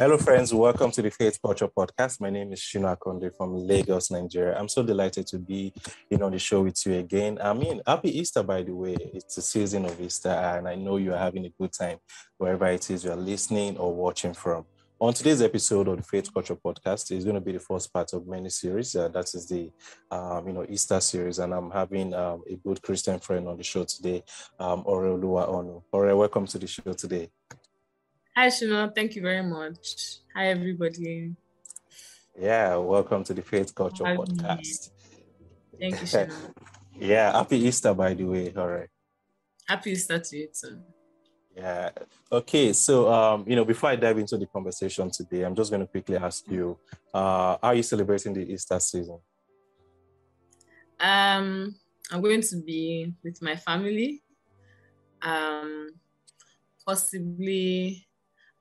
Hello, friends. Welcome to the Faith Culture Podcast. My name is Shina Konde from Lagos, Nigeria. I'm so delighted to be know, on the show with you again. I mean, happy Easter, by the way. It's the season of Easter, and I know you are having a good time wherever it is you are listening or watching from. On today's episode of the Faith Culture Podcast is going to be the first part of many series. Uh, that is the um, you know Easter series, and I'm having um, a good Christian friend on the show today, um, Oreoluwa Onu. Ore, welcome to the show today. Hi, Shino. Thank you very much. Hi, everybody. Yeah, welcome to the Faith Culture Hi, Podcast. Thank you, Shino. yeah, happy Easter, by the way. All right. Happy Easter to you too. Yeah. Okay. So, um, you know, before I dive into the conversation today, I'm just going to quickly ask you, uh, how are you celebrating the Easter season? Um, I'm going to be with my family. Um, possibly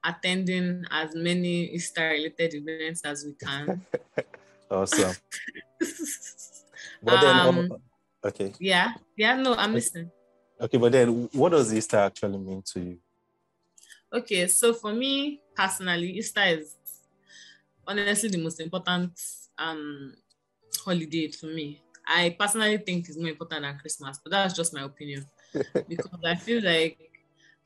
attending as many Easter related events as we can. awesome. but then, um, um, okay. Yeah, yeah, no, I'm listening. Okay, but then what does Easter actually mean to you? Okay, so for me personally, Easter is honestly the most important um holiday to me. I personally think it's more important than Christmas, but that's just my opinion. because I feel like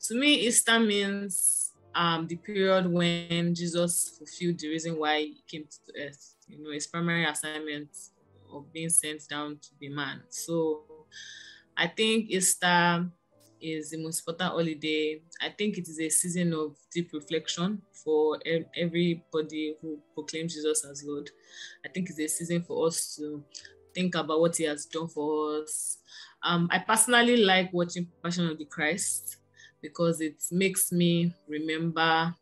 to me, Easter means um, the period when Jesus fulfilled the reason why he came to earth, you know, his primary assignment of being sent down to be man. So I think Easter is the most important holiday. I think it is a season of deep reflection for everybody who proclaims Jesus as Lord. I think it's a season for us to think about what he has done for us. Um, I personally like watching Passion of the Christ because it makes me remember.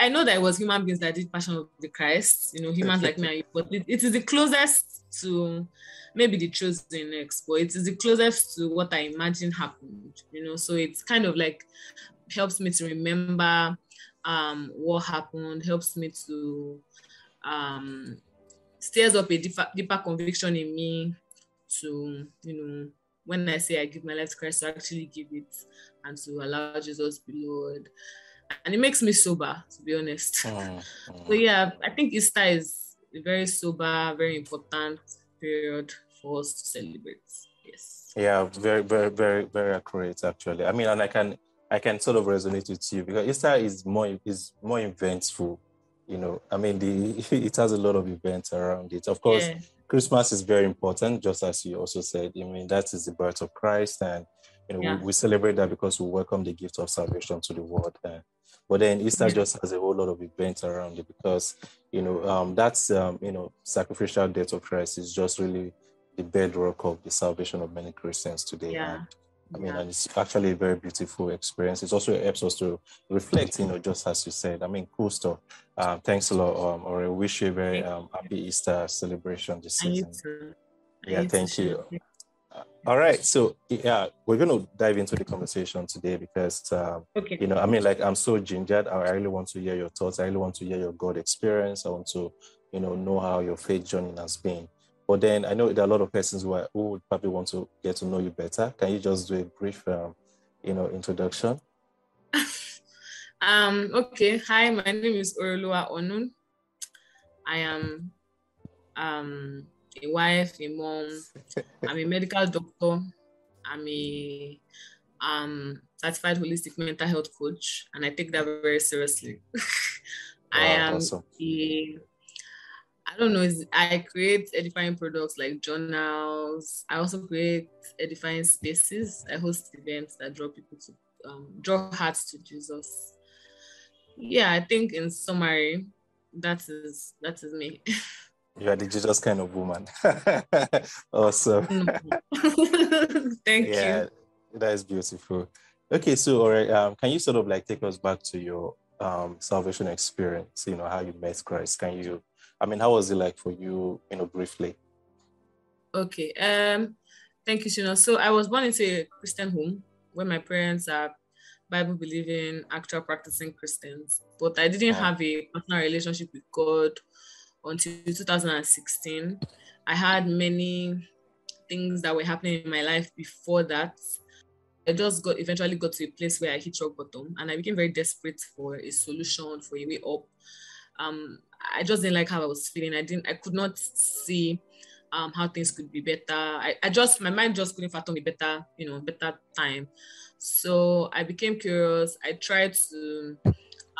I know that it was human beings that did Passion of the Christ, you know, humans like me, but it, it is the closest to maybe the chosen next, but it is the closest to what I imagine happened, you know. So it's kind of like helps me to remember um, what happened, helps me to um, stirs up a deeper, deeper conviction in me to, you know, when I say I give my life to Christ, to actually give it and to allow Jesus to be Lord. And it makes me sober, to be honest. Mm, mm. So yeah, I think Easter is a very sober, very important period for us to celebrate. Yes. Yeah, very, very, very, very accurate actually. I mean, and I can I can sort of resonate with you because Easter is more is more eventful. You know, I mean, the it has a lot of events around it. Of course, yeah. Christmas is very important, just as you also said. I mean, that is the birth of Christ, and you know, yeah. we, we, celebrate that because we welcome the gift of salvation to the world. Uh, but then Easter just has a whole lot of events around it because you know um, that's um, you know sacrificial death of Christ is just really the bedrock of the salvation of many Christians today. Yeah. And I mean, yeah. and it's actually a very beautiful experience. It also helps us to reflect, you know, just as you said. I mean, cool stuff. Um, thanks a lot, um, or I wish you a very um, happy Easter celebration this season. Yeah, thank you. Uh, all right, so yeah, we're going to dive into the conversation today because, um, okay. you know, I mean, like I'm so gingered. I really want to hear your thoughts. I really want to hear your God experience. I want to, you know, know how your faith journey has been. But then I know there are a lot of persons who, are, who would probably want to get to know you better. Can you just do a brief, um, you know, introduction? um. Okay. Hi, my name is Oreoluwa Onun. I am um a wife, a mom. I'm a medical doctor. I'm a um certified holistic mental health coach, and I take that very seriously. Wow, I am awesome. a I don't know. I create edifying products like journals. I also create edifying spaces. I host events that draw people to um, draw hearts to Jesus. Yeah, I think in summary, that is that is me. You are the Jesus kind of woman. awesome. Thank yeah, you. That is beautiful. Okay, so all right, um, can you sort of like take us back to your um, salvation experience? You know how you met Christ. Can you I mean, how was it like for you, you know, briefly? Okay. Um, thank you, Shino. So I was born into a Christian home where my parents are Bible believing, actual practicing Christians, but I didn't have a personal relationship with God until 2016. I had many things that were happening in my life before that. I just got eventually got to a place where I hit rock bottom and I became very desperate for a solution, for a way up. Um, I just didn't like how I was feeling. I didn't, I could not see um, how things could be better. I, I just, my mind just couldn't fathom a better, you know, better time. So I became curious. I tried to,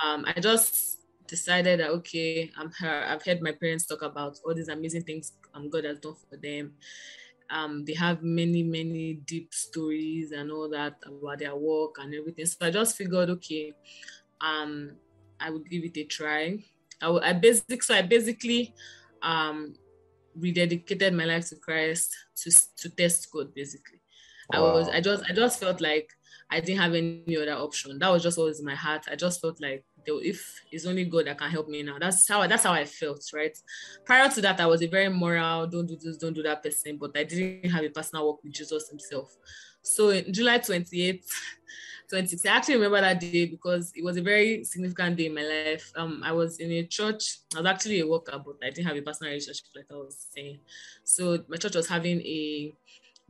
um, I just decided that, okay, I'm here. I've heard my parents talk about all these amazing things um, God has done for them. Um, they have many, many deep stories and all that about their work and everything. So I just figured, okay, um, I would give it a try. I, I basic, so I basically um, rededicated my life to Christ to to test God. Basically, wow. I was I just I just felt like I didn't have any other option. That was just always in my heart. I just felt like if it's only God that can help me now. That's how that's how I felt, right? Prior to that, I was a very moral, don't do this, don't do that person, but I didn't have a personal walk with Jesus himself. So in July 28th, 26, I actually remember that day because it was a very significant day in my life. Um, I was in a church, I was actually a worker, but I didn't have a personal relationship like I was saying. So my church was having a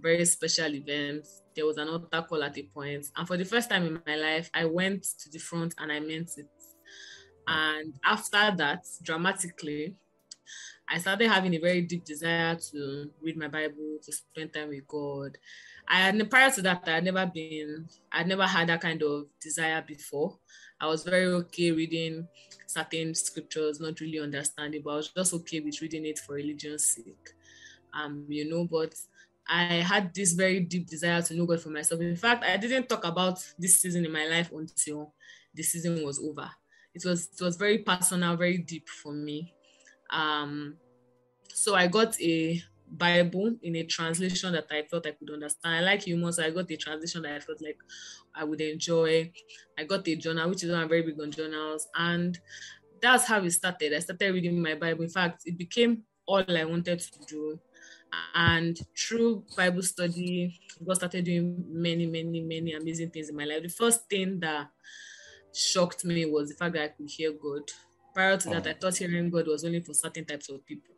very special event. There was an altar call at a point, and for the first time in my life, I went to the front and I meant it. And after that, dramatically, I started having a very deep desire to read my Bible, to spend time with God. I had prior to that, I had never been, I'd never had that kind of desire before. I was very okay reading certain scriptures, not really understanding, but I was just okay with reading it for religion's sake. Um, you know, but I had this very deep desire to know God for myself. In fact, I didn't talk about this season in my life until the season was over it was it was very personal, very deep for me. Um, so I got a Bible in a translation that I thought I could understand. I like humor, so I got a translation that I felt like I would enjoy. I got a journal, which is I'm very big on journals, and that's how it started. I started reading my Bible. In fact, it became all I wanted to do. And through Bible study, God started doing many, many, many amazing things in my life. The first thing that shocked me was the fact that I could hear God. Prior to that, I thought hearing God was only for certain types of people.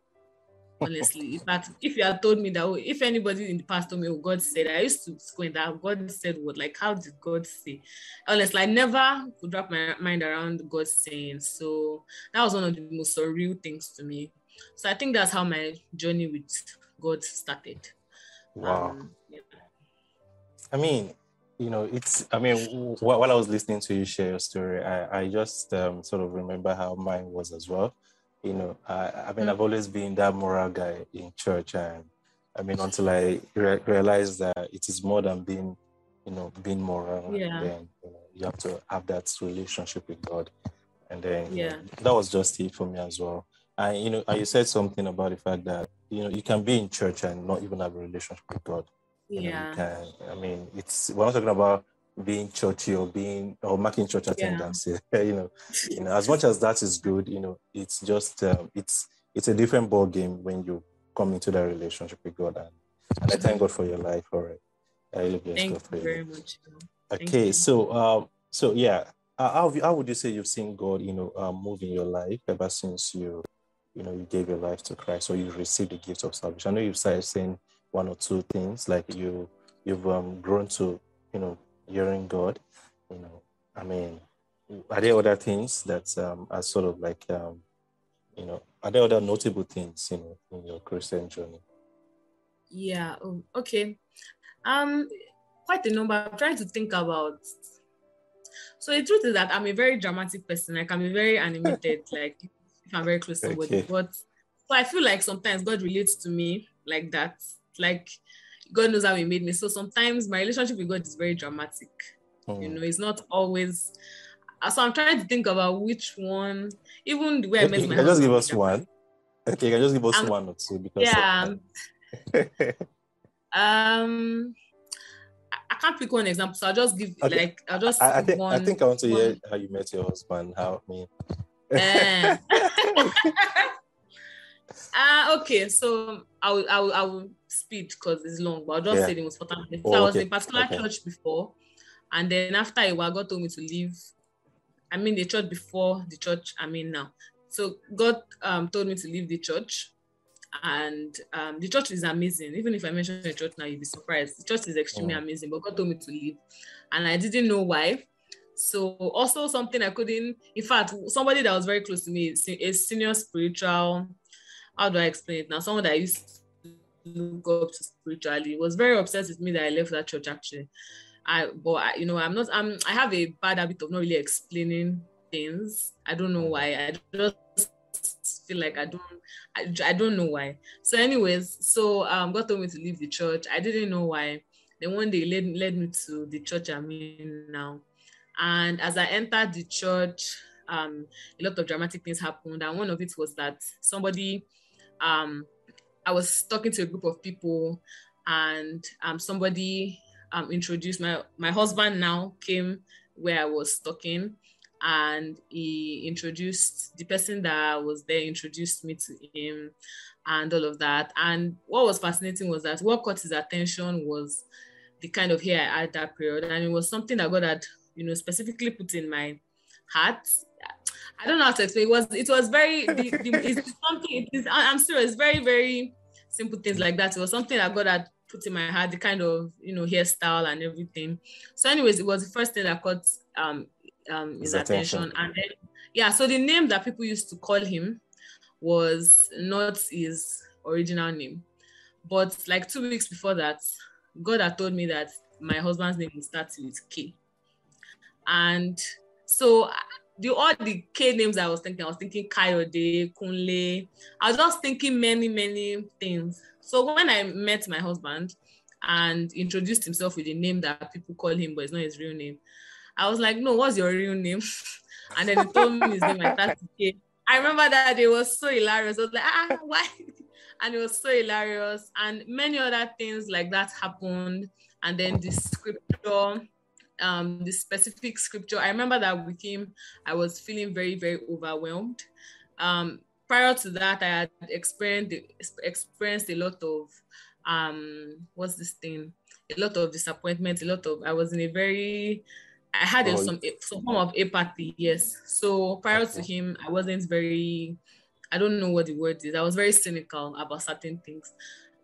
Honestly, in fact, if you had told me that, oh, if anybody in the past told me, oh, God said, I used to squint that God said what, like, how did God say? Honestly, I never could wrap my mind around God saying. So that was one of the most surreal things to me. So I think that's how my journey with God started. Wow. Um, yeah. I mean, you know, it's, I mean, while I was listening to you share your story, I, I just um, sort of remember how mine was as well. You know, I, I mean, mm. I've always been that moral guy in church. And I mean, until I re- realized that it is more than being, you know, being moral. Yeah. Then, you, know, you have to have that relationship with God. And then, yeah, you know, that was just it for me as well. And, you know, you said something about the fact that, you know, you can be in church and not even have a relationship with God yeah. I mean, it's we're not talking about being churchy or being or marking church attendance. Yeah. you know, you know, as much as that is good, you know, it's just um, it's it's a different ball game when you come into that relationship with God. And, and I thank God for your life. All right, I really bless thank God for you very much. Okay, so um, so yeah, uh, how how would you say you've seen God, you know, um, move in your life ever since you, you know, you gave your life to Christ or you received the gift of salvation? I know you've started saying one or two things like you you've um, grown to you know hearing god you know i mean are there other things that um, are sort of like um, you know are there other notable things you know in your christian journey? Yeah oh, okay. Um quite a number. I'm trying to think about so the truth is that i'm a very dramatic person. Like i'm very animated like if i'm very close to somebody. Okay. but so i feel like sometimes god relates to me like that like God knows how He made me. So sometimes my relationship with God is very dramatic. Oh. You know, it's not always. So I'm trying to think about which one, even the way I met my. Can just give us one? Okay, can just give us um, one or two because. Yeah. um. I can't pick one example, so I'll just give okay. like I'll just. I, I think one, I think I want to one. hear how you met your husband. How I mean. Uh, uh okay, so I will I will I will speed because it's long, but I'll just yeah. say the most important thing. Oh, so I was in a particular okay. church before, and then after a while, God told me to leave. I mean, the church before the church i mean now. So God um, told me to leave the church, and um, the church is amazing. Even if I mention the church now, you'll be surprised. The church is extremely oh. amazing, but God told me to leave, and I didn't know why. So also something I couldn't. In fact, somebody that was very close to me, a senior spiritual. How do I explain it now? Someone that I used to look up to spiritually was very upset with me that I left that church. Actually, I but I, you know I'm not. I'm. I have a bad habit of not really explaining things. I don't know why. I just feel like I don't I, I don't know why. So anyways, so um God told me to leave the church. I didn't know why. Then one day led led me to the church I'm in now. And as I entered the church, um, a lot of dramatic things happened. And one of it was that somebody um I was talking to a group of people and um somebody um introduced my my husband now came where I was talking and he introduced the person that was there introduced me to him and all of that. And what was fascinating was that what caught his attention was the kind of hair i had that period. And it was something that god had you know specifically put in my heart i don't know how to explain it was it was very the, the, it's something it is i'm serious very very simple things like that it was something that god had put in my heart the kind of you know hairstyle and everything so anyways it was the first thing that caught um um, his, his attention. attention. And then, yeah, so the name that people used to call him was not his original name. But like two weeks before that, God had told me that my husband's name will start with K. And so the all the K names I was thinking, I was thinking Kayode, Kunle. I was just thinking many, many things. So when I met my husband and introduced himself with the name that people call him, but it's not his real name, I was like, no, what's your real name? and then he told me his name. I started I remember that it was so hilarious. I was like, ah, why? And it was so hilarious. And many other things like that happened. And then the scripture, um, the specific scripture. I remember that with him, I was feeling very, very overwhelmed. Um, prior to that, I had experienced experienced a lot of um, what's this thing? A lot of disappointment. A lot of I was in a very I had oh, some some form of apathy, yes. So prior okay. to him, I wasn't very, I don't know what the word is. I was very cynical about certain things.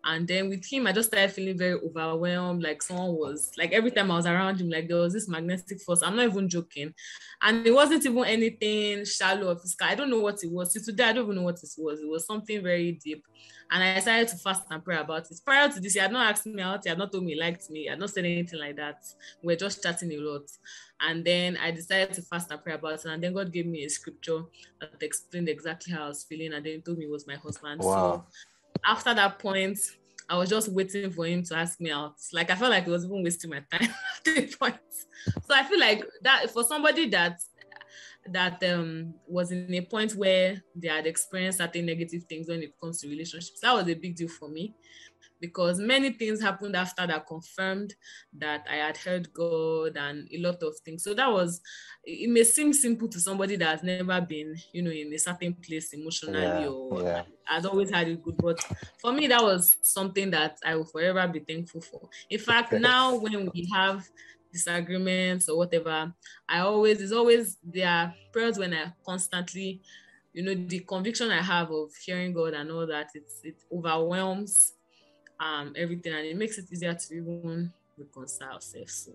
And then with him, I just started feeling very overwhelmed. Like someone was like every time I was around him, like there was this magnetic force. I'm not even joking. And it wasn't even anything shallow or physical. I don't know what it was. See, today I don't even know what it was. It was something very deep. And I decided to fast and pray about it. Prior to this, he had not asked me out, he had not told me he liked me, he had not said anything like that. We are just chatting a lot. And then I decided to fast and pray about it. And then God gave me a scripture that explained exactly how I was feeling. And then he told me it was my husband. Wow. So after that point, I was just waiting for him to ask me out. Like I felt like it was even wasting my time at the point. So I feel like that for somebody that that um was in a point where they had experienced certain negative things when it comes to relationships, that was a big deal for me because many things happened after that confirmed that I had heard God and a lot of things. So that was, it may seem simple to somebody that has never been, you know, in a certain place emotionally yeah, or yeah. has always had it good. But for me, that was something that I will forever be thankful for. In fact, now when we have disagreements or whatever, I always, it's always there are prayers when I constantly you know the conviction i have of hearing god and all that it's it overwhelms um, everything, and it makes it easier to even reconcile ourselves. So,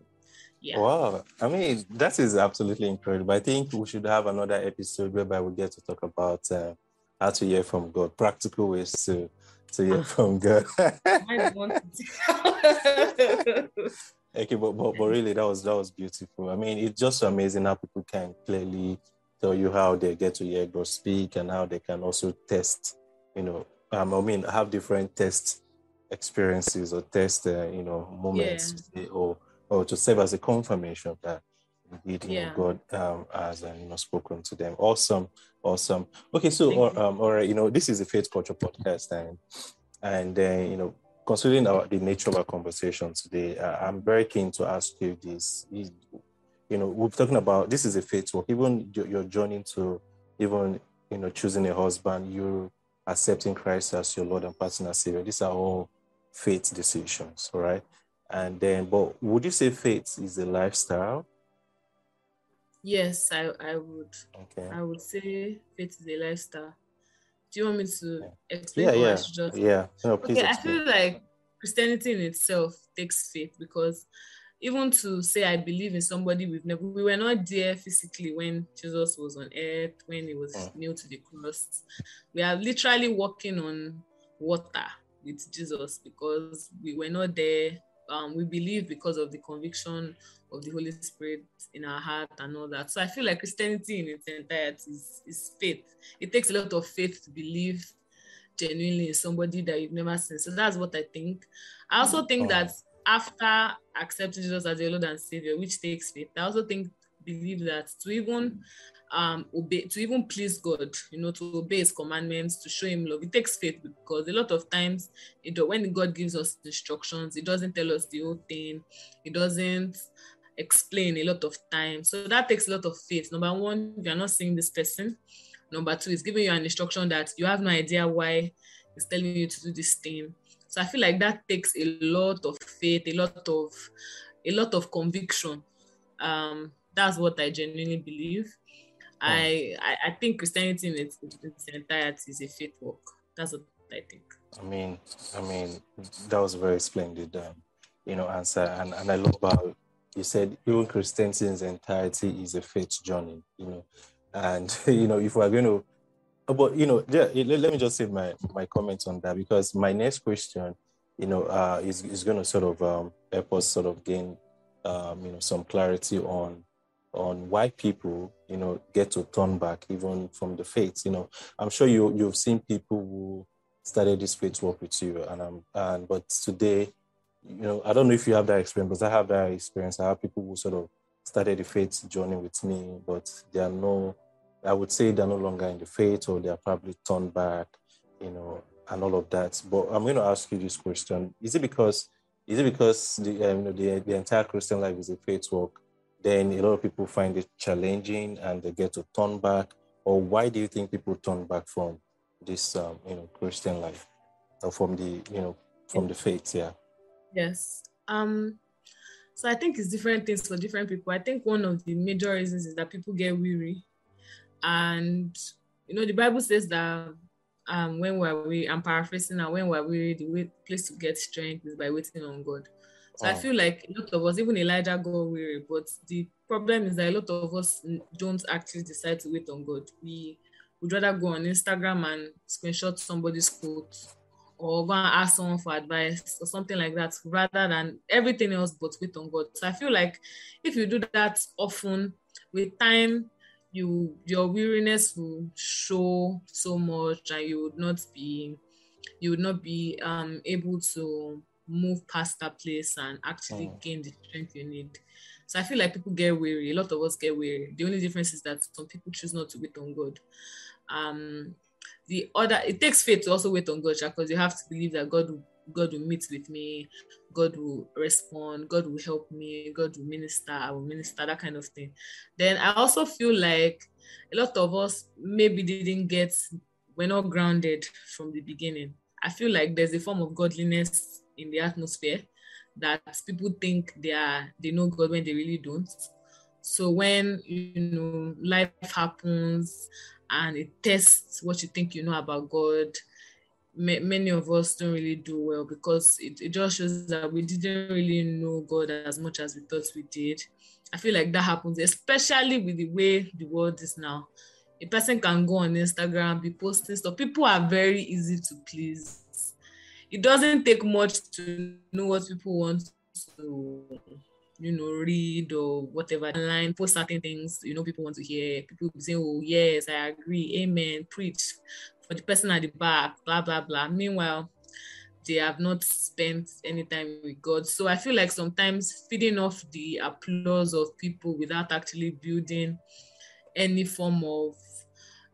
yeah. Wow, I mean that is absolutely incredible. I think we should have another episode whereby we get to talk about uh, how to hear from God, practical ways to to hear from God. okay, but, but but really that was that was beautiful. I mean, it's just amazing how people can clearly tell you how they get to hear God speak and how they can also test, you know, um, I mean, have different tests experiences or test, uh, you know, moments yeah. or or to serve as a confirmation that indeed, you yeah. know, God um, has, uh, you know, spoken to them. Awesome, awesome. Okay, so or, um, all right, you know, this is a faith culture podcast, and and then uh, you know, considering our, the nature of our conversation today, uh, I'm very keen to ask you this. Is, You know, we're talking about this is a faith walk. Even your, your journey to even you know choosing a husband, you accepting Christ as your Lord and personal Savior. These are all faith decisions, right? And then, but would you say faith is a lifestyle? Yes, I, I would. Okay. I would say faith is a lifestyle. Do you want me to explain? Yeah, yeah, just... yeah. No. Okay, explain. I feel like Christianity in itself takes faith because even to say I believe in somebody we've never we were not there physically when Jesus was on earth, when he was mm. nailed to the cross. We are literally walking on water with Jesus because we were not there. Um, we believe because of the conviction of the Holy Spirit in our heart and all that. So I feel like Christianity in its entirety is, is faith. It takes a lot of faith to believe genuinely in somebody that you've never seen. So that's what I think. I also think that after accepting Jesus as your Lord and Savior, which takes faith, I also think believe that to even um obey to even please God, you know, to obey his commandments, to show him love. It takes faith because a lot of times it, when God gives us instructions, it doesn't tell us the whole thing, it doesn't explain a lot of time. So that takes a lot of faith. Number one, you're not seeing this person. Number two, is giving you an instruction that you have no idea why it's telling you to do this thing. So I feel like that takes a lot of faith, a lot of a lot of conviction. Um, that's what I genuinely believe. I, I, think Christianity in its, its entirety is a faith work. That's what I think. I mean, I mean, that was a very splendid, um, you know, answer, and and I love how you said even Christianity in its entirety is a faith journey, you know, and you know if we're going to, but you know, yeah, let, let me just say my my comments on that because my next question, you know, uh, is is going to sort of um, help us sort of gain, um, you know, some clarity on on why people, you know, get to turn back even from the faith. You know, I'm sure you you've seen people who started this faith work with you, and um, and but today, you know, I don't know if you have that experience, but I have that experience. I have people who sort of started the faith journey with me, but they are no, I would say they're no longer in the faith, or they are probably turned back, you know, and all of that. But I'm going to ask you this question: Is it because is it because the um, the, the entire Christian life is a faith walk? Then a lot of people find it challenging and they get to turn back? Or why do you think people turn back from this, um, you know, Christian life or from the, you know, from the faith? Yeah. Yes. Um. So I think it's different things for different people. I think one of the major reasons is that people get weary, and you know the Bible says that um, when we're weary, I'm paraphrasing now. When we're weary, the way, place to get strength is by waiting on God. So oh. I feel like a lot of us, even Elijah got weary, but the problem is that a lot of us don't actually decide to wait on God. We would rather go on Instagram and screenshot somebody's quote or go and ask someone for advice or something like that rather than everything else but wait on God. So I feel like if you do that often, with time, you your weariness will show so much and you would not be you would not be um able to move past that place and actually oh. gain the strength you need. So I feel like people get weary. A lot of us get weary. The only difference is that some people choose not to wait on God. Um, the other it takes faith to also wait on God because you have to believe that God will God will meet with me, God will respond, God will help me, God will minister, I will minister, that kind of thing. Then I also feel like a lot of us maybe didn't get, we're not grounded from the beginning. I feel like there's a form of godliness in the atmosphere that people think they are they know God when they really don't. So when you know life happens and it tests what you think you know about God, many of us don't really do well because it, it just shows that we didn't really know God as much as we thought we did. I feel like that happens, especially with the way the world is now. A person can go on Instagram, be posting stuff. People are very easy to please it doesn't take much to know what people want to you know read or whatever. Online post certain things you know people want to hear. People say oh yes i agree. Amen. Preach for the person at the back blah blah blah. Meanwhile they have not spent any time with god. So i feel like sometimes feeding off the applause of people without actually building any form of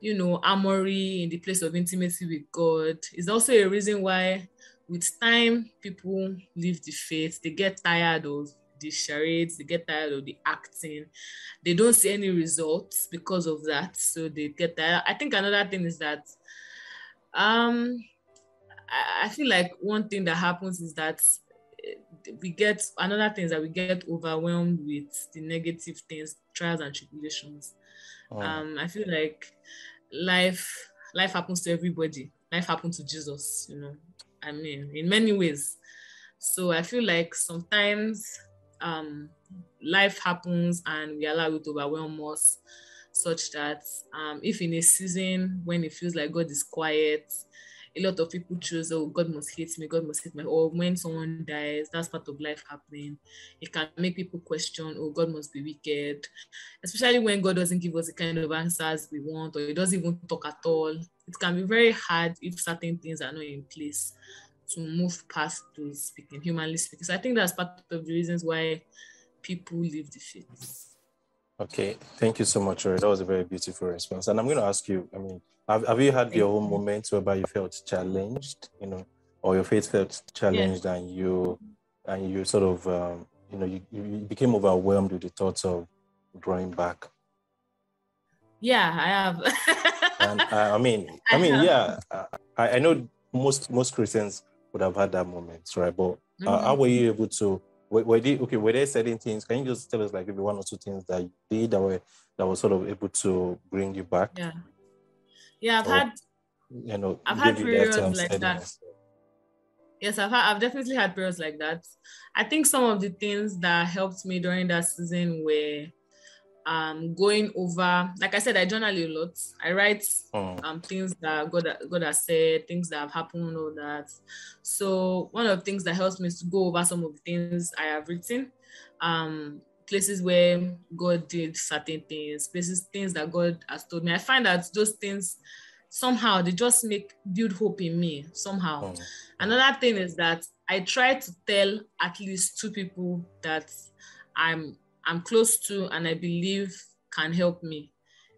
you know armory in the place of intimacy with god is also a reason why with time, people leave the faith. They get tired of the charades, they get tired of the acting. They don't see any results because of that. So they get tired. I think another thing is that um I feel like one thing that happens is that eh, we get another thing is that we get overwhelmed with the negative things, trials and tribulations. Oh. Um, I feel like life life happens to everybody. Life happened to Jesus, you know. I mean, in many ways. So I feel like sometimes um, life happens and we allow it to overwhelm us, such that um, if in a season when it feels like God is quiet, a lot of people choose, oh, God must hate me, God must hate me. Or when someone dies, that's part of life happening. It can make people question, oh, God must be wicked. Especially when God doesn't give us the kind of answers we want, or He doesn't even talk at all. It can be very hard if certain things are not in place to move past those speaking, humanly speaking. So I think that's part of the reasons why people leave the faith. Okay, thank you so much, Rory. That was a very beautiful response. And I'm going to ask you, I mean, have, have you had your own moments whereby you felt challenged, you know, or your faith felt challenged yeah. and you and you sort of um, you know you, you became overwhelmed with the thoughts of drawing back? Yeah, I have. and uh, I mean, I, I mean, have. yeah, I, I know most most Christians would have had that moment, right? But uh, mm-hmm. how were you able to? Were, were they okay? Were there certain things? Can you just tell us like maybe one or two things that you did that were that was sort of able to bring you back? Yeah. Yeah, I've or, had you know I've had periods that like that. Yes, I've had, I've definitely had periods like that. I think some of the things that helped me during that season were um going over like I said, I journal a lot. I write oh. um things that God God has said, things that have happened, all that. So one of the things that helps me is to go over some of the things I have written. Um places where God did certain things, places things that God has told me. I find that those things somehow they just make build hope in me somehow. Oh. Another thing is that I try to tell at least two people that I'm I'm close to and I believe can help me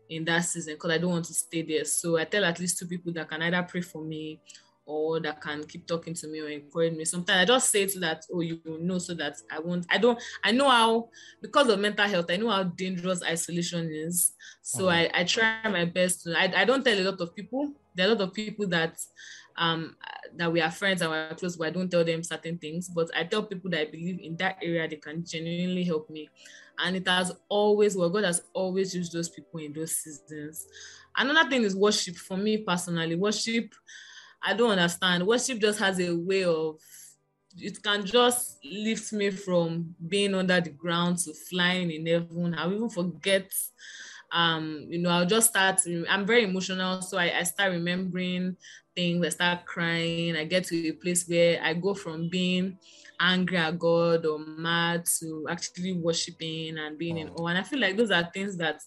in that season because I don't want to stay there. So I tell at least two people that can either pray for me or that can keep talking to me or encourage me. Sometimes I just say to that, oh, you know, so that I won't, I don't, I know how, because of mental health, I know how dangerous isolation is. So uh-huh. I, I try my best to, I, I don't tell a lot of people. There are a lot of people that, um, that we are friends and we're close, but I don't tell them certain things. But I tell people that I believe in that area, they can genuinely help me. And it has always, well, God has always used those people in those seasons. Another thing is worship for me personally. Worship, I don't understand. Worship just has a way of it can just lift me from being under the ground to flying in heaven. I'll even forget um you know i'll just start i'm very emotional so I, I start remembering things i start crying i get to a place where i go from being angry at god or mad to actually worshiping and being in awe and i feel like those are things that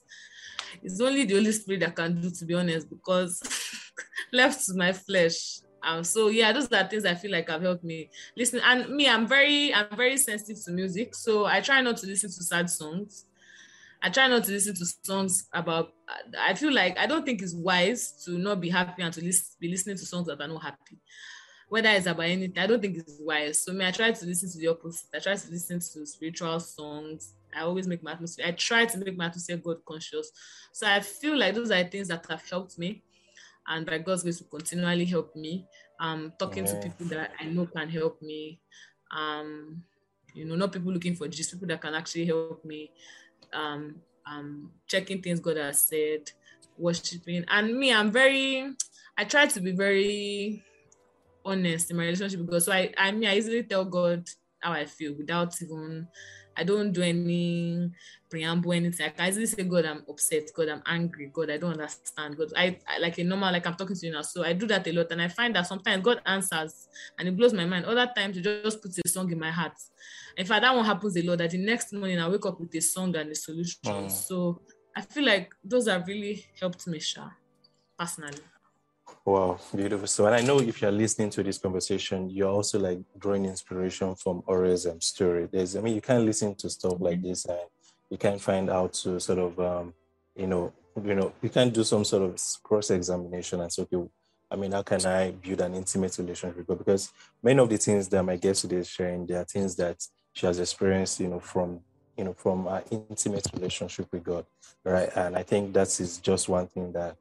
it's only the Holy Spirit that can do, to be honest, because left to my flesh. Um, so yeah, those are things I feel like have helped me listen. And me, I'm very, I'm very sensitive to music, so I try not to listen to sad songs. I try not to listen to songs about. I feel like I don't think it's wise to not be happy and to listen, be listening to songs that are not happy. Whether it's about anything, I don't think it's wise. So me, I try to listen to the opposite. I try to listen to spiritual songs, I always make my atmosphere. I try to make my atmosphere God conscious. So I feel like those are things that have helped me, and by God's grace will continually help me. Um, talking yeah. to people that I know can help me. Um, you know, not people looking for just people that can actually help me. Um, um, checking things God has said, worshiping, and me, I'm very. I try to be very honest in my relationship because so I, I mean, I easily tell God how I feel without even I don't do any preamble, anything. I can easily say, God, I'm upset. God, I'm angry. God, I don't understand. God, I, I like a normal, like I'm talking to you now. So I do that a lot. And I find that sometimes God answers and it blows my mind. Other times, you just puts a song in my heart. In fact, that one happens a lot that the next morning I wake up with a song and a solution. Mm. So I feel like those have really helped me, Sha, personally. Wow, beautiful. So, and I know if you're listening to this conversation, you're also like drawing inspiration from Ore's um, story. There's, I mean, you can't listen to stuff like mm-hmm. this and you can't find out to sort of, um, you know, you know, you can do some sort of cross examination and say, okay, I mean, how can I build an intimate relationship with God? Because many of the things that my guest today is sharing, there are things that she has experienced, you know, from you know, from an intimate relationship with God, right? And I think that is just one thing that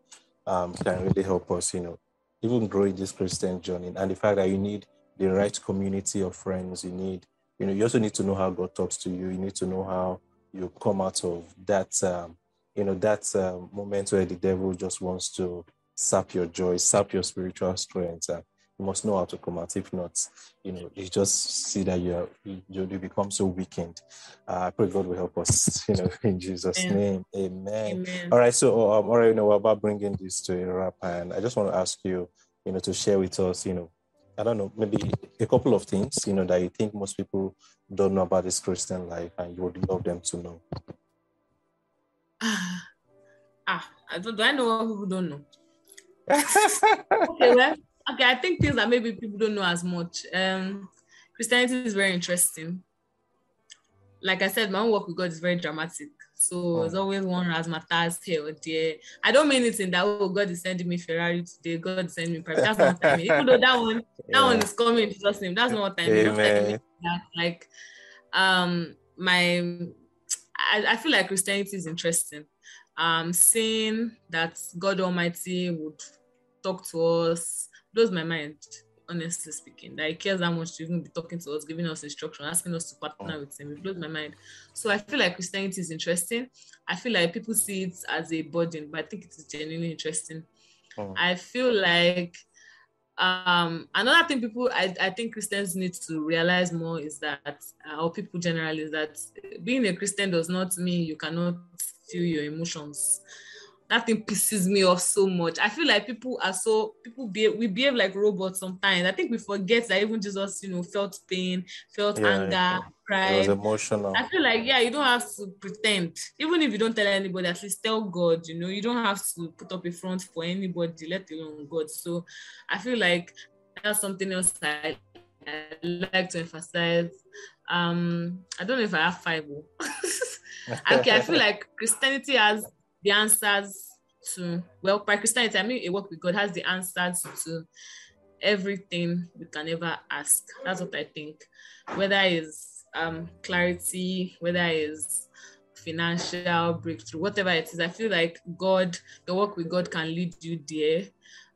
um, can really help us, you know, even growing this Christian journey. And the fact that you need the right community of friends, you need, you know, you also need to know how God talks to you. You need to know how you come out of that, um, you know, that um, moment where the devil just wants to sap your joy, sap your spiritual strength. And you must know how to come out. If not, you know, you just see that you're, you, you become so weakened. Uh, I pray God will help us, you know, in Jesus' Amen. name. Amen. Amen. All right. So, um, all right, you know, we're about bringing this to a wrap. And I just want to ask you, you know, to share with us, you know, I don't know, maybe a couple of things, you know, that you think most people don't know about this Christian life and you would love them to know. Ah, I don't, do I know what people don't know? okay, well, okay, I think things that maybe people don't know as much. Um, Christianity is very interesting. Like I said, my own work with God is very dramatic. So oh. it's always one razzmatazz here or there. I don't mean it in that oh God is sending me Ferrari today, God is sending me private. That's not what I mean. Even though that one, yeah. that one is coming in Jesus' name. That's not what I mean. Amen. That, like um my I, I feel like Christianity is interesting. Um seeing that God Almighty would talk to us blows my mind honestly speaking, that he cares that much to even be talking to us, giving us instruction, asking us to partner with him. It blows my mind. So I feel like Christianity is interesting. I feel like people see it as a burden, but I think it is genuinely interesting. Oh. I feel like um another thing people I, I think christians need to realize more is that uh, or people generally is that being a christian does not mean you cannot feel your emotions that thing pisses me off so much. I feel like people are so people behave, we behave like robots sometimes. I think we forget that even Jesus, you know, felt pain, felt yeah, anger, yeah. pride. It was emotional. I feel like yeah, you don't have to pretend. Even if you don't tell anybody, at least tell God. You know, you don't have to put up a front for anybody, let alone God. So I feel like that's something else I, I like to emphasize. Um, I don't know if I have five. Okay, I feel like Christianity has the answers to well by Christianity, I mean a work with God has the answers to everything we can ever ask. That's what I think. Whether it's um clarity, whether it's financial breakthrough, whatever it is, I feel like God, the work with God can lead you there.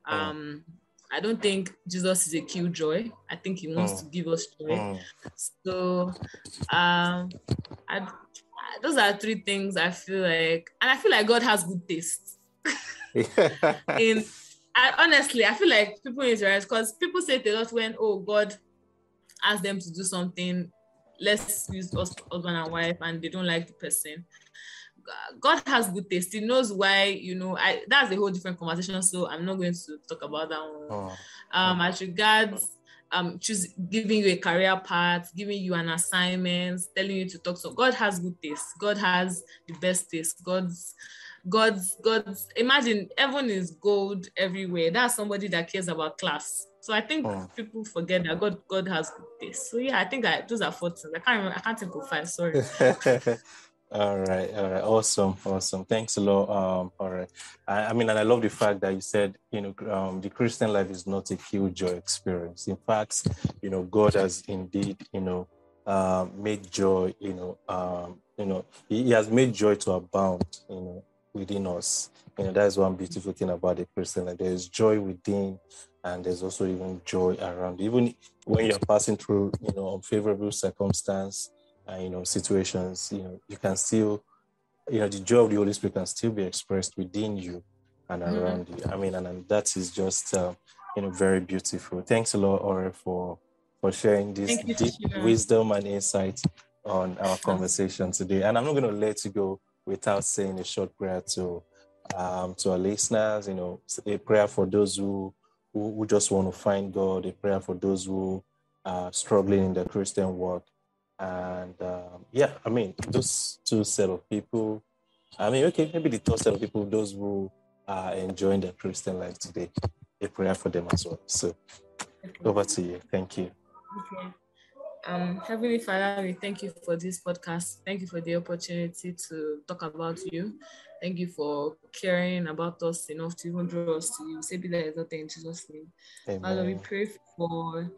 Um I don't think Jesus is a killjoy. I think he wants to give us joy. So um I those are three things I feel like, and I feel like God has good taste. in I, honestly, I feel like people in Israel because people say to us when oh God asked them to do something, let's use husband and wife, and they don't like the person. God has good taste. He knows why, you know, I that's a whole different conversation. So I'm not going to talk about that one. Oh. Um, as regards um choose giving you a career path giving you an assignment telling you to talk. So god has good taste. God has the best taste. God's god's god's imagine heaven is gold everywhere. That's somebody that cares about class. So i think oh. people forget that god god has good taste. So yeah i think I, those are four things. I can't remember i can't think of five sorry All right, all right, awesome, awesome. Thanks a lot. Um, all right, I, I, mean, and I love the fact that you said, you know, um, the Christian life is not a huge joy experience. In fact, you know, God has indeed, you know, uh, made joy, you know, um, you know, he, he, has made joy to abound, you know, within us. You know, that's one beautiful thing about the Christian life. There is joy within, and there's also even joy around. Even when you're passing through, you know, unfavorable circumstance uh, you know, situations, you know, you can still, you know, the joy of the Holy Spirit can still be expressed within you and mm-hmm. around you. I mean, and, and that is just, uh, you know, very beautiful. Thanks a lot, Ore, for for sharing this deep wisdom and insight on our conversation today. And I'm not going to let you go without saying a short prayer to um, to our listeners. You know, a prayer for those who who, who just want to find God. A prayer for those who are struggling in the Christian work and um, yeah, I mean, those two set of people, I mean, okay, maybe the third set of people, those who are enjoying their Christian life today, a prayer for them as well. So okay. over to you. Thank you. Okay. Um, Heavenly Father, we thank you for this podcast. Thank you for the opportunity to talk about you. Thank you for caring about us enough to even draw us to you. Say, be that exalted in Jesus' name. Amen. Father, we pray for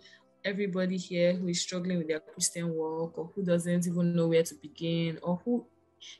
everybody here who is struggling with their Christian walk or who doesn't even know where to begin or who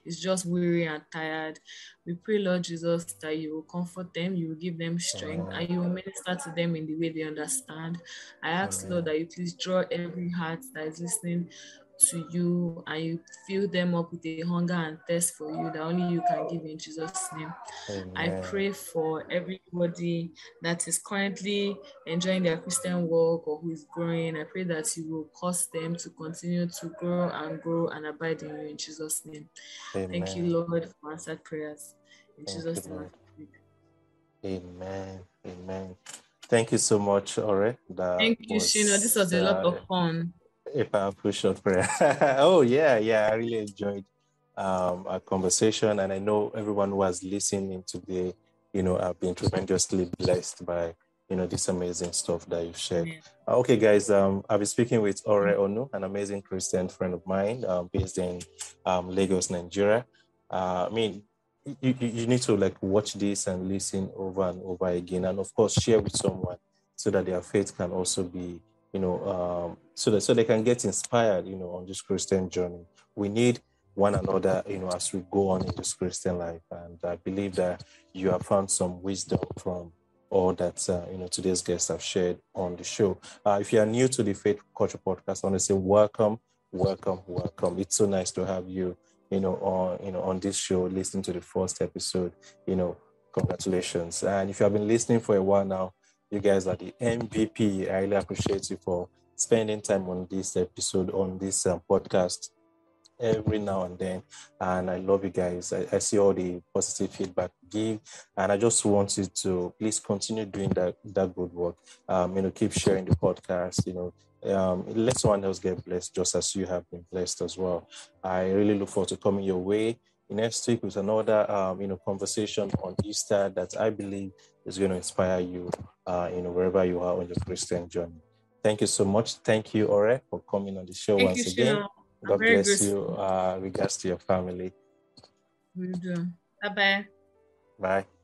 is just weary and tired. We pray, Lord Jesus, that you will comfort them, you will give them strength, and you will minister to them in the way they understand. I ask, Lord, that you please draw every heart that is listening to you and you fill them up with a hunger and thirst for you that only you can give in Jesus' name. Amen. I pray for everybody that is currently enjoying their Christian walk or who is growing. I pray that you will cause them to continue to grow and grow and abide in you in Jesus' name. Amen. Thank you, Lord, for answered prayers. In Thank Jesus' name. Amen. Amen. Thank you so much, Ore. Thank you, Shino. This was a lot of fun a powerful short prayer. oh yeah, yeah, I really enjoyed um, our conversation, and I know everyone who was listening today, you know, have been tremendously blessed by you know this amazing stuff that you've shared. Yeah. Uh, okay, guys, um, I'll be speaking with Ore Onu, an amazing Christian friend of mine, um, based in um, Lagos, Nigeria. Uh, I mean, you, you need to like watch this and listen over and over again, and of course, share with someone so that their faith can also be you know, um, so that so they can get inspired, you know, on this Christian journey. We need one another, you know, as we go on in this Christian life. And I believe that you have found some wisdom from all that uh, you know today's guests have shared on the show. Uh, if you are new to the Faith Culture Podcast, I want to say welcome, welcome, welcome. It's so nice to have you, you know, on you know on this show, listening to the first episode. You know, congratulations. And if you have been listening for a while now, you guys are the MVP. I really appreciate you for spending time on this episode, on this um, podcast every now and then. And I love you guys. I, I, see all the positive feedback give. And I just want you to please continue doing that, that good work. Um, you know, keep sharing the podcast, you know, um, let someone else get blessed just as you have been blessed as well. I really look forward to coming your way next week with another um, you know conversation on Easter that I believe is going to inspire you uh, you know wherever you are on your Christian journey. Thank you so much. Thank you, Ore, for coming on the show Thank once you, again. God bless you. Uh, regards to your family. Will do. Bye bye. Bye.